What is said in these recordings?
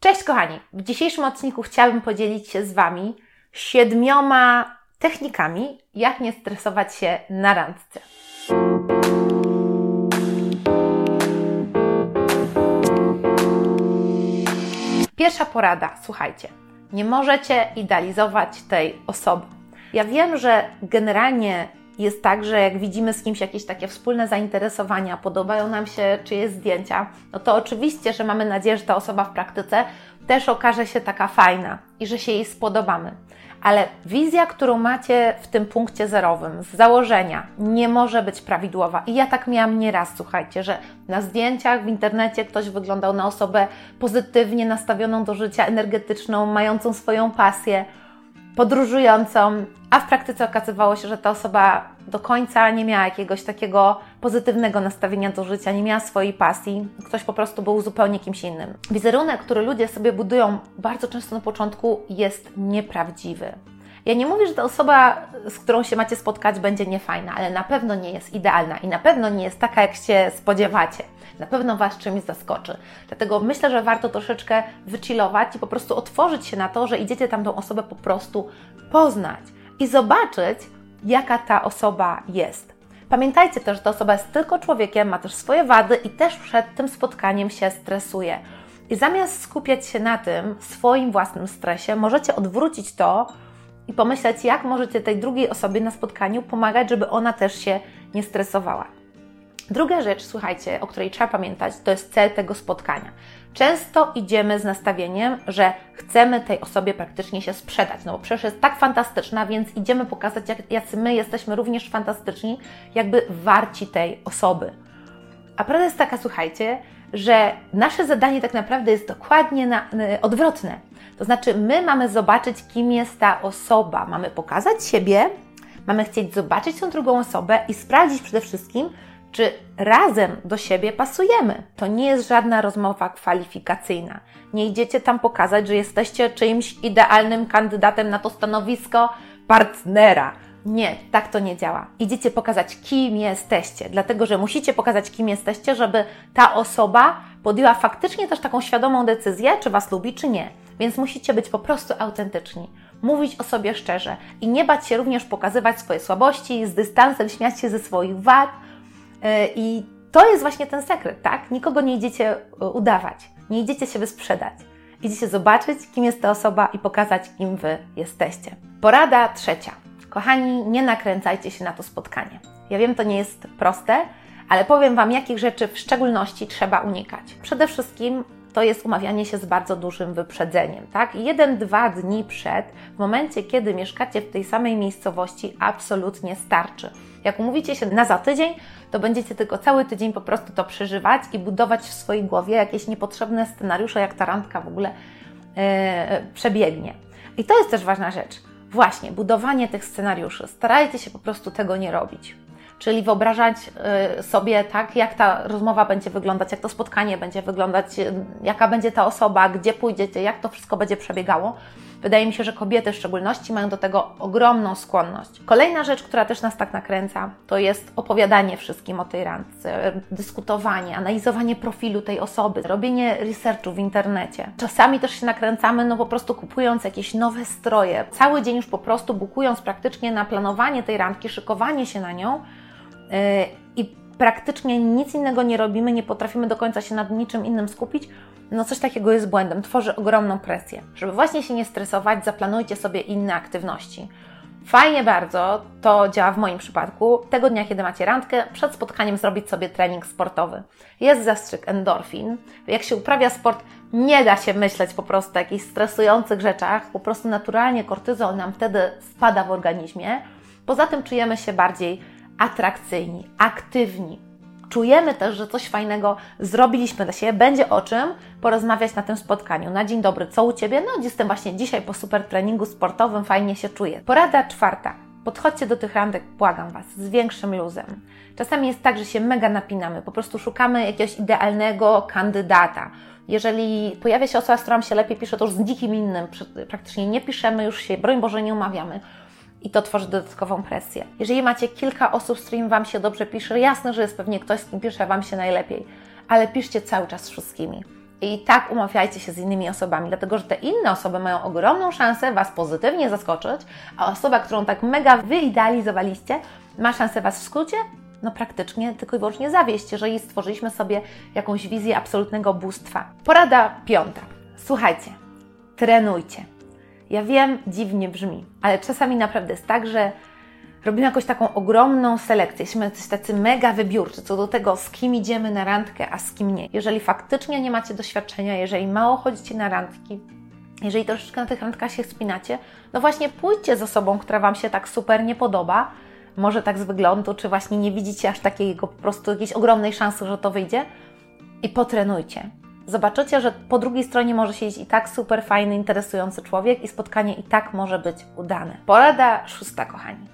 Cześć kochani! W dzisiejszym odcinku chciałabym podzielić się z Wami siedmioma technikami, jak nie stresować się na randce. Pierwsza porada, słuchajcie, nie możecie idealizować tej osoby. Ja wiem, że generalnie jest tak, że jak widzimy z kimś jakieś takie wspólne zainteresowania, podobają nam się czyjeś zdjęcia, no to oczywiście, że mamy nadzieję, że ta osoba w praktyce też okaże się taka fajna i że się jej spodobamy. Ale wizja, którą macie w tym punkcie zerowym, z założenia, nie może być prawidłowa. I ja tak miałam nieraz, słuchajcie, że na zdjęciach w internecie ktoś wyglądał na osobę pozytywnie nastawioną do życia, energetyczną, mającą swoją pasję podróżującą, a w praktyce okazywało się, że ta osoba do końca nie miała jakiegoś takiego pozytywnego nastawienia do życia, nie miała swojej pasji, ktoś po prostu był zupełnie kimś innym. Wizerunek, który ludzie sobie budują bardzo często na początku, jest nieprawdziwy. Ja nie mówię, że ta osoba, z którą się macie spotkać, będzie niefajna, ale na pewno nie jest idealna i na pewno nie jest taka, jak się spodziewacie. Na pewno Was czymś zaskoczy. Dlatego myślę, że warto troszeczkę wychillować i po prostu otworzyć się na to, że idziecie tam tą osobę po prostu poznać i zobaczyć, jaka ta osoba jest. Pamiętajcie też, że ta osoba jest tylko człowiekiem, ma też swoje wady i też przed tym spotkaniem się stresuje. I zamiast skupiać się na tym swoim własnym stresie, możecie odwrócić to i pomyśleć, jak możecie tej drugiej osobie na spotkaniu pomagać, żeby ona też się nie stresowała. Druga rzecz, słuchajcie, o której trzeba pamiętać, to jest cel tego spotkania. Często idziemy z nastawieniem, że chcemy tej osobie praktycznie się sprzedać, no bo przecież jest tak fantastyczna, więc idziemy pokazać, jak, jacy my jesteśmy również fantastyczni, jakby warci tej osoby. A prawda jest taka, słuchajcie, że nasze zadanie tak naprawdę jest dokładnie na, y, odwrotne. To znaczy, my mamy zobaczyć, kim jest ta osoba, mamy pokazać siebie, mamy chcieć zobaczyć tą drugą osobę i sprawdzić przede wszystkim, czy razem do siebie pasujemy. To nie jest żadna rozmowa kwalifikacyjna. Nie idziecie tam pokazać, że jesteście czyimś idealnym kandydatem na to stanowisko partnera. Nie, tak to nie działa. Idziecie pokazać, kim jesteście, dlatego że musicie pokazać, kim jesteście, żeby ta osoba podjęła faktycznie też taką świadomą decyzję, czy Was lubi, czy nie. Więc musicie być po prostu autentyczni, mówić o sobie szczerze i nie bać się również pokazywać swoje słabości, z dystansem śmiać się ze swoich wad, E, I to jest właśnie ten sekret, tak? Nikogo nie idziecie e, udawać, nie idziecie się wysprzedać. Idziecie zobaczyć, kim jest ta osoba i pokazać, kim Wy jesteście. Porada trzecia. Kochani, nie nakręcajcie się na to spotkanie. Ja wiem, to nie jest proste, ale powiem Wam, jakich rzeczy w szczególności trzeba unikać. Przede wszystkim to jest umawianie się z bardzo dużym wyprzedzeniem, tak? Jeden, dwa dni przed, w momencie, kiedy mieszkacie w tej samej miejscowości, absolutnie starczy. Jak umówicie się na za tydzień, to będziecie tylko cały tydzień po prostu to przeżywać i budować w swojej głowie jakieś niepotrzebne scenariusze, jak ta randka w ogóle yy, przebiegnie. I to jest też ważna rzecz. Właśnie, budowanie tych scenariuszy. Starajcie się po prostu tego nie robić. Czyli wyobrażać y, sobie tak, jak ta rozmowa będzie wyglądać, jak to spotkanie będzie wyglądać, y, jaka będzie ta osoba, gdzie pójdziecie, jak to wszystko będzie przebiegało. Wydaje mi się, że kobiety w szczególności mają do tego ogromną skłonność. Kolejna rzecz, która też nas tak nakręca, to jest opowiadanie wszystkim o tej randce, dyskutowanie, analizowanie profilu tej osoby, robienie researchu w internecie. Czasami też się nakręcamy, no po prostu kupując jakieś nowe stroje, cały dzień już po prostu bukując praktycznie na planowanie tej randki, szykowanie się na nią yy, i praktycznie nic innego nie robimy, nie potrafimy do końca się nad niczym innym skupić, no coś takiego jest błędem, tworzy ogromną presję. Żeby właśnie się nie stresować, zaplanujcie sobie inne aktywności. Fajnie bardzo to działa w moim przypadku. Tego dnia, kiedy macie randkę, przed spotkaniem zrobić sobie trening sportowy. Jest zastrzyk endorfin. Jak się uprawia sport, nie da się myśleć po prostu o jakichś stresujących rzeczach. Po prostu naturalnie kortyzol nam wtedy spada w organizmie. Poza tym czujemy się bardziej atrakcyjni, aktywni, czujemy też, że coś fajnego zrobiliśmy dla siebie, będzie o czym porozmawiać na tym spotkaniu. Na dzień dobry, co u Ciebie? No, jestem właśnie dzisiaj po super treningu sportowym, fajnie się czuję. Porada czwarta. Podchodźcie do tych randek, błagam Was, z większym luzem. Czasami jest tak, że się mega napinamy, po prostu szukamy jakiegoś idealnego kandydata. Jeżeli pojawia się osoba, z którą się lepiej pisze, to już z nikim innym praktycznie nie piszemy, już się, broń Boże, nie umawiamy i to tworzy dodatkową presję. Jeżeli macie kilka osób, z którymi Wam się dobrze pisze, jasne, że jest pewnie ktoś, z kim pisze Wam się najlepiej, ale piszcie cały czas z wszystkimi. I tak umawiajcie się z innymi osobami, dlatego że te inne osoby mają ogromną szansę Was pozytywnie zaskoczyć, a osoba, którą tak mega wyidealizowaliście, ma szansę Was w skrócie, no praktycznie tylko i wyłącznie zawieść, jeżeli stworzyliśmy sobie jakąś wizję absolutnego bóstwa. Porada piąta. Słuchajcie, trenujcie. Ja wiem, dziwnie brzmi, ale czasami naprawdę jest tak, że robimy jakąś taką ogromną selekcję. Jesteśmy tacy mega wybiórczy co do tego, z kim idziemy na randkę, a z kim nie. Jeżeli faktycznie nie macie doświadczenia, jeżeli mało chodzicie na randki, jeżeli troszeczkę na tych randkach się spinacie, no właśnie pójdźcie z osobą, która Wam się tak super nie podoba, może tak z wyglądu, czy właśnie nie widzicie aż takiego po prostu jakiejś ogromnej szansy, że to wyjdzie i potrenujcie. Zobaczycie, że po drugiej stronie może siedzieć i tak super fajny, interesujący człowiek i spotkanie i tak może być udane. Porada szósta, kochani.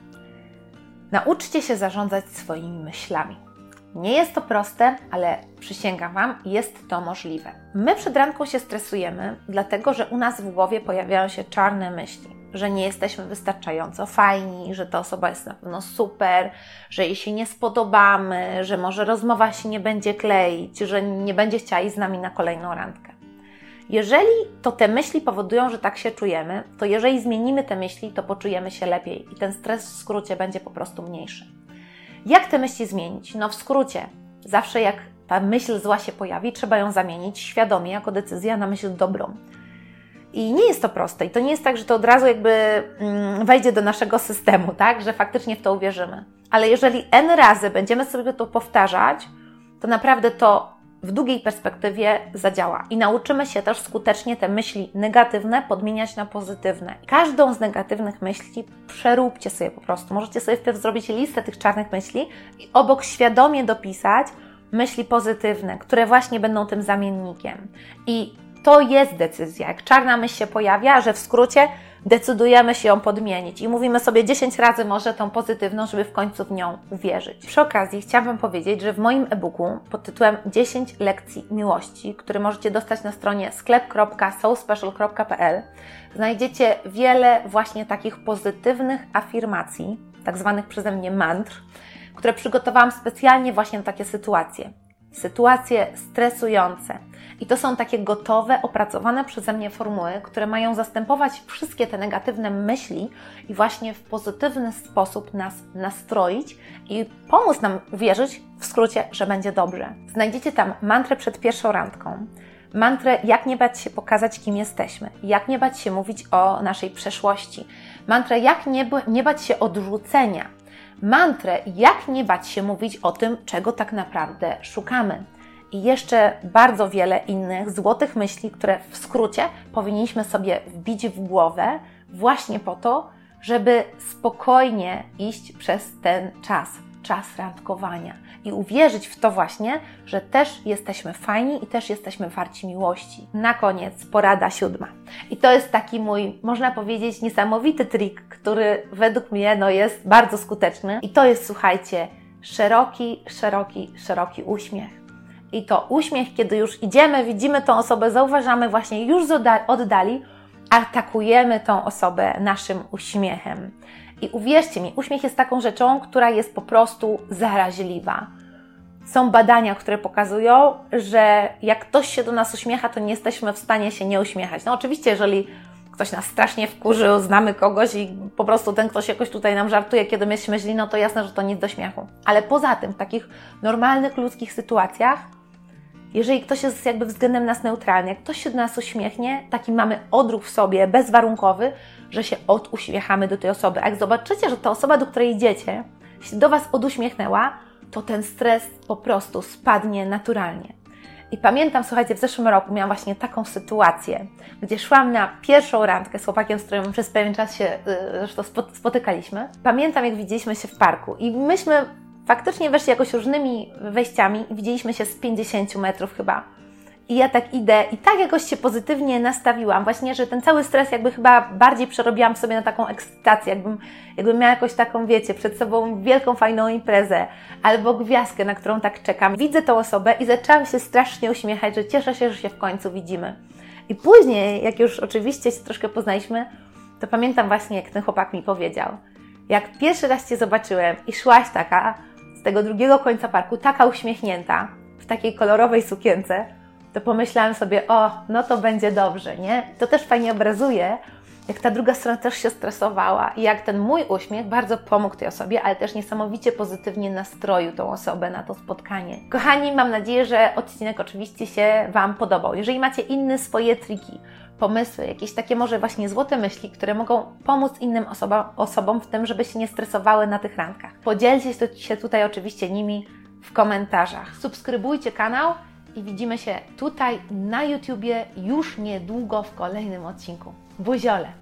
Nauczcie się zarządzać swoimi myślami. Nie jest to proste, ale przysięgam Wam, jest to możliwe. My przed randką się stresujemy, dlatego że u nas w głowie pojawiają się czarne myśli, że nie jesteśmy wystarczająco fajni, że ta osoba jest na pewno super, że jej się nie spodobamy, że może rozmowa się nie będzie kleić, że nie będzie chciała iść z nami na kolejną randkę. Jeżeli to te myśli powodują, że tak się czujemy, to jeżeli zmienimy te myśli, to poczujemy się lepiej i ten stres w skrócie będzie po prostu mniejszy. Jak te myśli zmienić? No w skrócie, zawsze jak ta myśl zła się pojawi, trzeba ją zamienić świadomie jako decyzję na myśl dobrą. I nie jest to proste. I to nie jest tak, że to od razu jakby mm, wejdzie do naszego systemu, tak? Że faktycznie w to uwierzymy. Ale jeżeli N razy będziemy sobie to powtarzać, to naprawdę to w długiej perspektywie zadziała i nauczymy się też skutecznie te myśli negatywne podmieniać na pozytywne. Każdą z negatywnych myśli przeróbcie sobie po prostu. Możecie sobie wpierw zrobić listę tych czarnych myśli i obok świadomie dopisać myśli pozytywne, które właśnie będą tym zamiennikiem. I to jest decyzja. Jak czarna myśl się pojawia, że w skrócie decydujemy się ją podmienić i mówimy sobie 10 razy może tą pozytywną, żeby w końcu w nią uwierzyć. Przy okazji chciałabym powiedzieć, że w moim e-booku pod tytułem 10 lekcji miłości, który możecie dostać na stronie sklep.soulspecial.pl znajdziecie wiele właśnie takich pozytywnych afirmacji, tak zwanych przeze mnie mantr, które przygotowałam specjalnie właśnie na takie sytuacje. Sytuacje stresujące, i to są takie gotowe, opracowane przeze mnie formuły, które mają zastępować wszystkie te negatywne myśli i właśnie w pozytywny sposób nas nastroić i pomóc nam uwierzyć, w skrócie, że będzie dobrze. Znajdziecie tam mantrę przed pierwszą randką, mantrę, jak nie bać się pokazać, kim jesteśmy, jak nie bać się mówić o naszej przeszłości, mantrę, jak nie, nie bać się odrzucenia, mantrę, jak nie bać się mówić o tym, czego tak naprawdę szukamy. I jeszcze bardzo wiele innych złotych myśli, które w skrócie powinniśmy sobie wbić w głowę właśnie po to, żeby spokojnie iść przez ten czas, czas randkowania i uwierzyć w to właśnie, że też jesteśmy fajni i też jesteśmy warci miłości. Na koniec porada siódma. I to jest taki mój, można powiedzieć, niesamowity trik, który według mnie no, jest bardzo skuteczny. I to jest, słuchajcie, szeroki, szeroki, szeroki uśmiech i to uśmiech, kiedy już idziemy, widzimy tą osobę, zauważamy właśnie już z oddali, atakujemy tą osobę naszym uśmiechem. I uwierzcie mi, uśmiech jest taką rzeczą, która jest po prostu zaraźliwa. Są badania, które pokazują, że jak ktoś się do nas uśmiecha, to nie jesteśmy w stanie się nie uśmiechać. No oczywiście, jeżeli ktoś nas strasznie wkurzył, znamy kogoś i po prostu ten ktoś jakoś tutaj nam żartuje, kiedy myśmy źli, no to jasne, że to nic do śmiechu. Ale poza tym, w takich normalnych ludzkich sytuacjach, jeżeli ktoś jest jakby względem nas neutralny, jak ktoś się do nas uśmiechnie, taki mamy odruch w sobie, bezwarunkowy, że się oduśmiechamy do tej osoby. A jak zobaczycie, że ta osoba, do której idziecie, się do Was oduśmiechnęła, to ten stres po prostu spadnie naturalnie. I pamiętam, słuchajcie, w zeszłym roku miałam właśnie taką sytuację, gdzie szłam na pierwszą randkę z chłopakiem, z którym przez pewien czas się y, zresztą spotykaliśmy. Pamiętam, jak widzieliśmy się w parku i myśmy faktycznie weszli jakoś różnymi wejściami i widzieliśmy się z 50 metrów chyba. I ja tak idę i tak jakoś się pozytywnie nastawiłam, właśnie, że ten cały stres jakby chyba bardziej przerobiłam sobie na taką ekscytację, jakbym, jakbym miała jakoś taką, wiecie, przed sobą wielką, fajną imprezę albo gwiazdkę, na którą tak czekam. Widzę tą osobę i zaczęłam się strasznie uśmiechać, że cieszę się, że się w końcu widzimy. I później, jak już oczywiście się troszkę poznaliśmy, to pamiętam właśnie, jak ten chłopak mi powiedział. Jak pierwszy raz Cię zobaczyłem i szłaś taka z tego drugiego końca parku, taka uśmiechnięta, w takiej kolorowej sukience, to pomyślałam sobie, o, no to będzie dobrze, nie? To też fajnie obrazuje, jak ta druga strona też się stresowała i jak ten mój uśmiech bardzo pomógł tej osobie, ale też niesamowicie pozytywnie nastroił tą osobę na to spotkanie. Kochani, mam nadzieję, że odcinek oczywiście się Wam podobał. Jeżeli macie inne swoje triki, pomysły, jakieś takie może właśnie złote myśli, które mogą pomóc innym osoba, osobom w tym, żeby się nie stresowały na tych randkach. Podzielcie się tutaj oczywiście nimi w komentarzach. Subskrybujcie kanał i widzimy się tutaj na YouTubie już niedługo w kolejnym odcinku. Buziole!